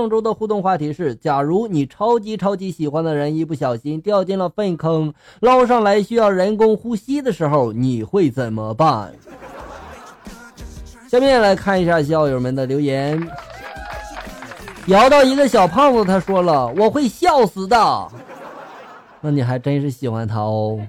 上周的互动话题是：假如你超级超级喜欢的人一不小心掉进了粪坑，捞上来需要人工呼吸的时候，你会怎么办？下面来看一下校友们的留言。摇到一个小胖子，他说了：“我会笑死的。”那你还真是喜欢他哦。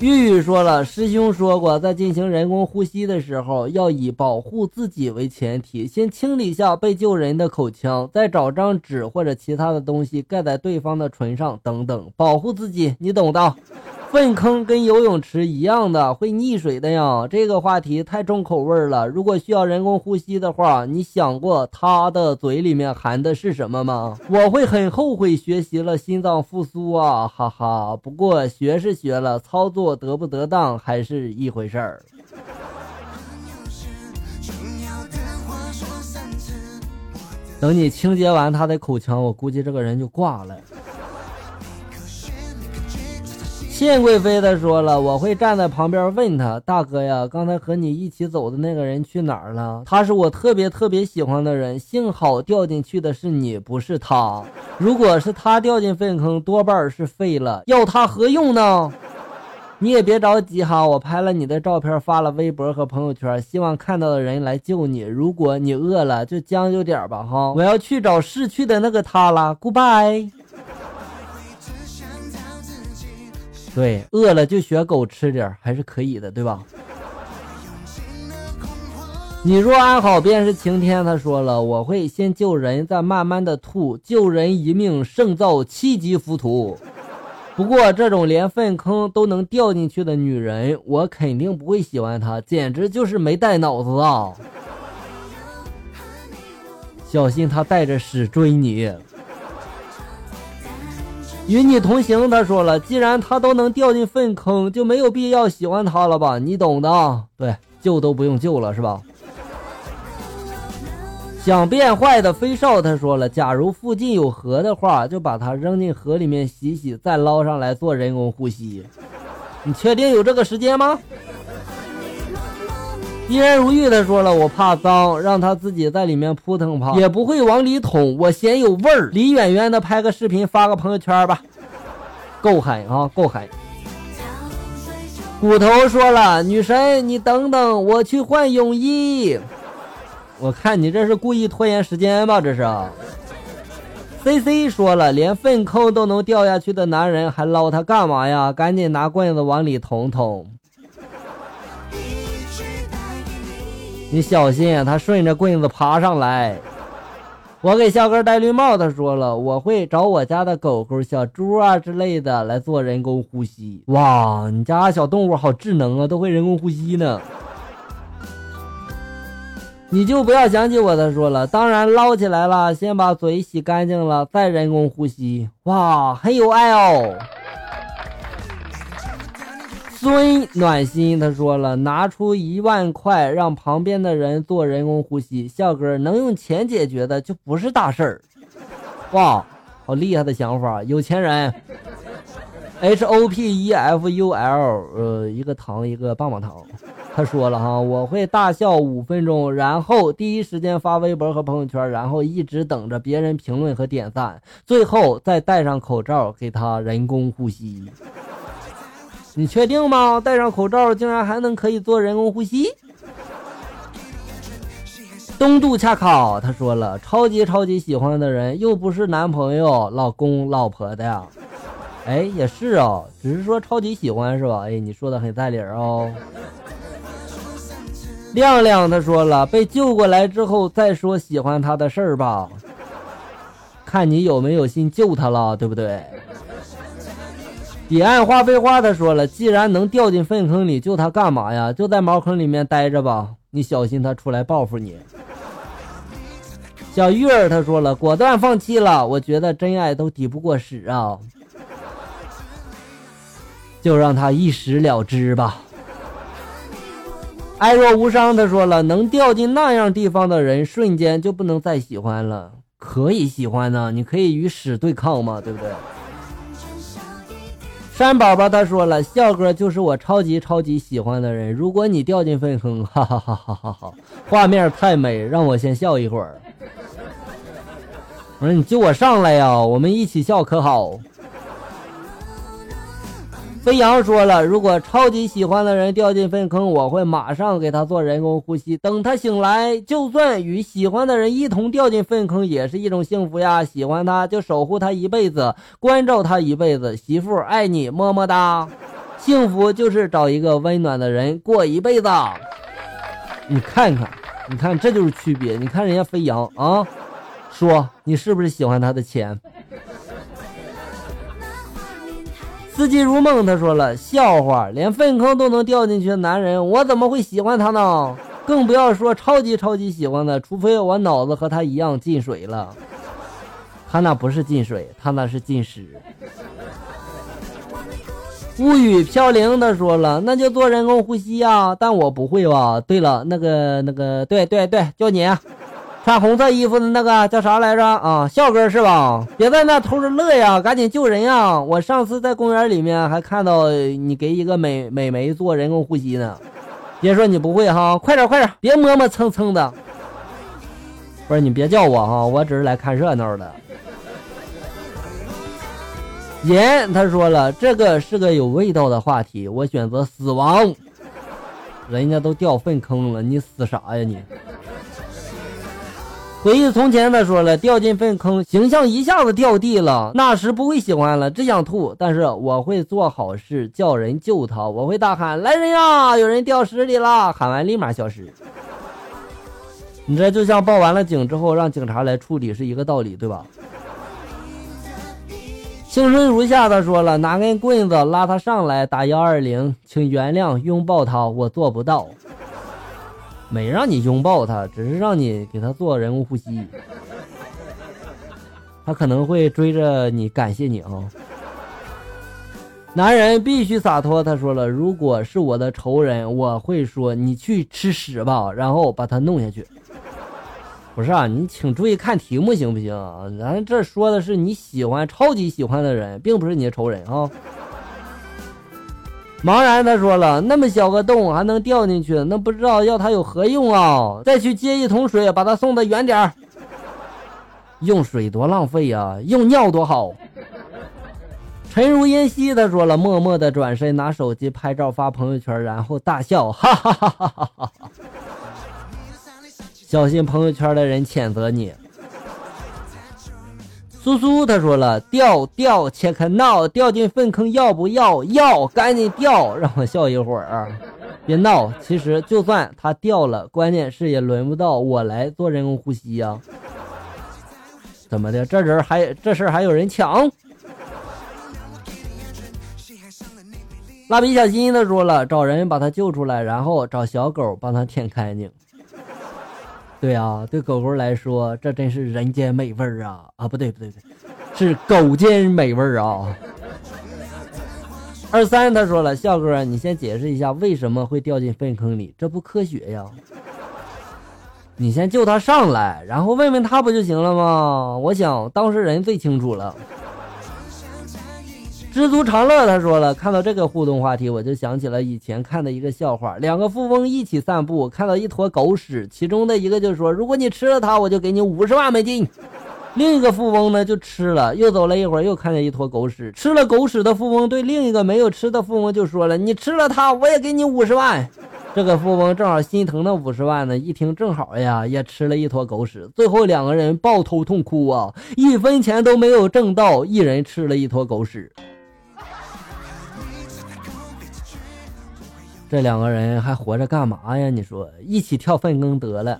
玉玉说了，师兄说过，在进行人工呼吸的时候，要以保护自己为前提，先清理下被救人的口腔，再找张纸或者其他的东西盖在对方的唇上，等等，保护自己，你懂的。粪坑跟游泳池一样的，会溺水的呀。这个话题太重口味了。如果需要人工呼吸的话，你想过他的嘴里面含的是什么吗？我会很后悔学习了心脏复苏啊，哈哈。不过学是学了，操作得不得当还是一回事儿。等你清洁完他的口腔，我估计这个人就挂了。谢贵妃的说了，我会站在旁边问他大哥呀，刚才和你一起走的那个人去哪儿了？他是我特别特别喜欢的人，幸好掉进去的是你，不是他。如果是他掉进粪坑，多半是废了，要他何用呢？你也别着急哈，我拍了你的照片发了微博和朋友圈，希望看到的人来救你。如果你饿了，就将就点吧哈，我要去找逝去的那个他了，Goodbye。对，饿了就学狗吃点还是可以的，对吧？你若安好，便是晴天。他说了，我会先救人，再慢慢的吐，救人一命胜造七级浮屠。不过这种连粪坑都能掉进去的女人，我肯定不会喜欢她，简直就是没带脑子啊！小心她带着屎追你。与你同行，他说了，既然他都能掉进粪坑，就没有必要喜欢他了吧？你懂的。对，救都不用救了，是吧？想变坏的飞少，他说了，假如附近有河的话，就把它扔进河里面洗洗，再捞上来做人工呼吸。你确定有这个时间吗？依然如玉，他说了，我怕脏，让他自己在里面扑腾吧，也不会往里捅，我嫌有味儿。离远远的拍个视频发个朋友圈吧，够狠啊，够狠。骨头说了，女神你等等，我去换泳衣。我看你这是故意拖延时间吧？这是。C C 说了，连粪坑都能掉下去的男人还捞他干嘛呀？赶紧拿棍子往里捅捅。你小心，他顺着棍子爬上来。我给笑哥戴绿帽，他说了，我会找我家的狗狗、小猪啊之类的来做人工呼吸。哇，你家小动物好智能啊，都会人工呼吸呢。你就不要想起我，他说了，当然捞起来了，先把嘴洗干净了，再人工呼吸。哇，很有爱哦。孙暖心，他说了，拿出一万块让旁边的人做人工呼吸。笑哥能用钱解决的就不是大事儿。哇，好厉害的想法，有钱人。H O P E F U L，呃，一个糖一个棒棒糖。他说了哈，我会大笑五分钟，然后第一时间发微博和朋友圈，然后一直等着别人评论和点赞，最后再戴上口罩给他人工呼吸。你确定吗？戴上口罩竟然还能可以做人工呼吸？东渡恰考，他说了，超级超级喜欢的人，又不是男朋友、老公、老婆的呀。哎，也是哦，只是说超级喜欢是吧？哎，你说的很在理儿哦。亮亮他说了，被救过来之后再说喜欢他的事儿吧，看你有没有心救他了，对不对？彼岸花非花，他说了，既然能掉进粪坑里，救他干嘛呀？就在茅坑里面待着吧，你小心他出来报复你。小玉儿他说了，果断放弃了，我觉得真爱都抵不过屎啊，就让他一死了之吧。爱若无伤，他说了，能掉进那样地方的人，瞬间就不能再喜欢了。可以喜欢呢，你可以与屎对抗嘛，对不对？山宝宝他说了，笑哥就是我超级超级喜欢的人。如果你掉进粪坑，哈哈哈哈哈哈！画面太美，让我先笑一会儿。我说你救我上来呀，我们一起笑可好？飞扬说了，如果超级喜欢的人掉进粪坑，我会马上给他做人工呼吸。等他醒来，就算与喜欢的人一同掉进粪坑，也是一种幸福呀。喜欢他就守护他一辈子，关照他一辈子。媳妇爱你，么么哒。幸福就是找一个温暖的人过一辈子。你看看，你看，这就是区别。你看人家飞扬啊，说你是不是喜欢他的钱？四季如梦，他说了笑话，连粪坑都能掉进去的男人，我怎么会喜欢他呢？更不要说超级超级喜欢的，除非我脑子和他一样进水了。他那不是进水，他那是进屎。乌雨飘零，他说了，那就做人工呼吸呀，但我不会吧？对了，那个那个，对对对，就你。穿红色衣服的那个叫啥来着？啊，笑哥是吧？别在那偷着乐呀，赶紧救人呀！我上次在公园里面还看到你给一个美美眉做人工呼吸呢。别说你不会哈，快点快点，别磨磨蹭蹭的。不是你别叫我哈，我只是来看热闹的。严他说了，这个是个有味道的话题，我选择死亡。人家都掉粪坑了，你死啥呀你？回忆从前，他说了，掉进粪坑，形象一下子掉地了。那时不会喜欢了，只想吐。但是我会做好事，叫人救他。我会大喊：“来人呀，有人掉屎里了！”喊完立马消失。你这就像报完了警之后，让警察来处理是一个道理，对吧？青春如夏，他说了，拿根棍子拉他上来，打幺二零，请原谅，拥抱他，我做不到。没让你拥抱他，只是让你给他做人工呼吸。他可能会追着你感谢你啊。男人必须洒脱，他说了，如果是我的仇人，我会说你去吃屎吧，然后把他弄下去。不是啊，你请注意看题目行不行？咱这说的是你喜欢、超级喜欢的人，并不是你的仇人啊。茫然，他说了，那么小个洞还能掉进去，那不知道要它有何用啊？再去接一桶水，把它送得远点儿。用水多浪费呀，用尿多好。沉如烟兮，他说了，默默的转身拿手机拍照发朋友圈，然后大笑，哈哈哈哈哈哈！小心朋友圈的人谴责你。苏苏他说了，掉掉切克闹，掉进粪坑要不要？要，赶紧掉，让我笑一会儿。别闹，其实就算他掉了，关键是也轮不到我来做人工呼吸呀。怎么的？这人还这事还有人抢？蜡笔小新他说了，找人把他救出来，然后找小狗帮他舔干净。对啊，对狗狗来说，这真是人间美味儿啊！啊，不对不对不对，是狗间美味儿啊！二三他说了，笑哥，你先解释一下为什么会掉进粪坑里，这不科学呀！你先救他上来，然后问问他不就行了吗？我想当事人最清楚了。知足常乐，他说了，看到这个互动话题，我就想起了以前看的一个笑话：两个富翁一起散步，看到一坨狗屎，其中的一个就说：“如果你吃了它，我就给你五十万美金。”另一个富翁呢就吃了，又走了一会儿，又看见一坨狗屎，吃了狗屎的富翁对另一个没有吃的富翁就说了：“你吃了它，我也给你五十万。”这个富翁正好心疼那五十万呢，一听正好呀，也吃了一坨狗屎，最后两个人抱头痛哭啊，一分钱都没有挣到，一人吃了一坨狗屎。这两个人还活着干嘛呀？你说一起跳粪坑得了。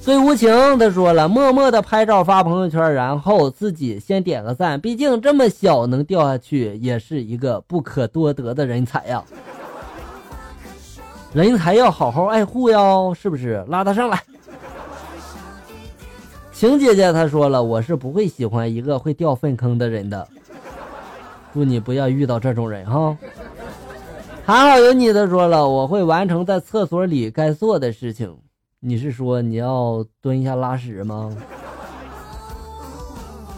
最无情的说了，默默的拍照发朋友圈，然后自己先点个赞。毕竟这么小能掉下去，也是一个不可多得的人才呀。人才要好好爱护哟，是不是？拉他上来。晴姐姐她说了，我是不会喜欢一个会掉粪坑的人的。祝你不要遇到这种人哈。还好有你的说了，我会完成在厕所里该做的事情。你是说你要蹲下拉屎吗？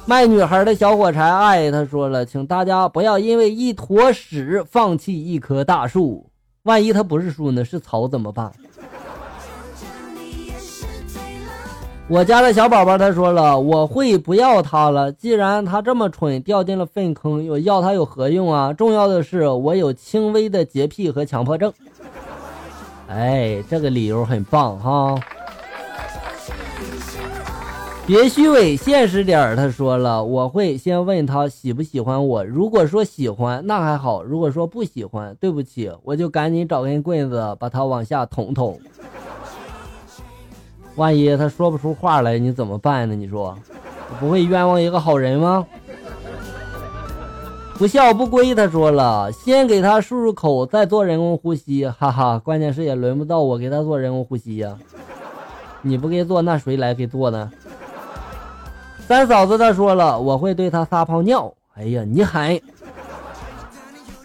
卖女孩的小火柴哎他说了，请大家不要因为一坨屎放弃一棵大树，万一它不是树呢，是草怎么办？我家的小宝宝他说了，我会不要他了。既然他这么蠢，掉进了粪坑，我要他有何用啊？重要的是，我有轻微的洁癖和强迫症。哎，这个理由很棒哈。别虚伪，现实点儿。他说了，我会先问他喜不喜欢我。如果说喜欢，那还好；如果说不喜欢，对不起，我就赶紧找根棍子把他往下捅捅。万一他说不出话来，你怎么办呢？你说，不会冤枉一个好人吗？不孝不归。他说了，先给他漱漱口，再做人工呼吸。哈哈，关键是也轮不到我给他做人工呼吸呀。你不给做，那谁来给做呢？三嫂子他说了，我会对他撒泡尿。哎呀，你狠！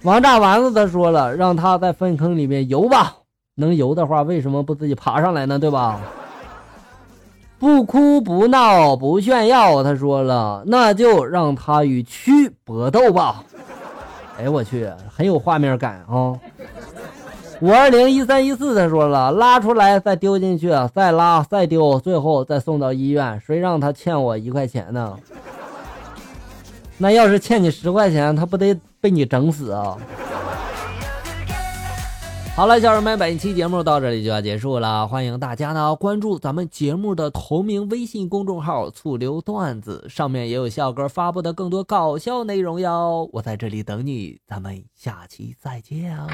王炸丸子他说了，让他在粪坑里面游吧。能游的话，为什么不自己爬上来呢？对吧？不哭不闹不炫耀。他说了，那就让他与蛆搏斗吧。哎，我去，很有画面感啊。五二零一三一四，他说了，拉出来再丢进去，再拉再丢，最后再送到医院。谁让他欠我一块钱呢？那要是欠你十块钱，他不得被你整死啊？好了，小人们，本期节目到这里就要结束了。欢迎大家呢关注咱们节目的同名微信公众号“醋溜段子”，上面也有笑哥发布的更多搞笑内容哟。我在这里等你，咱们下期再见啊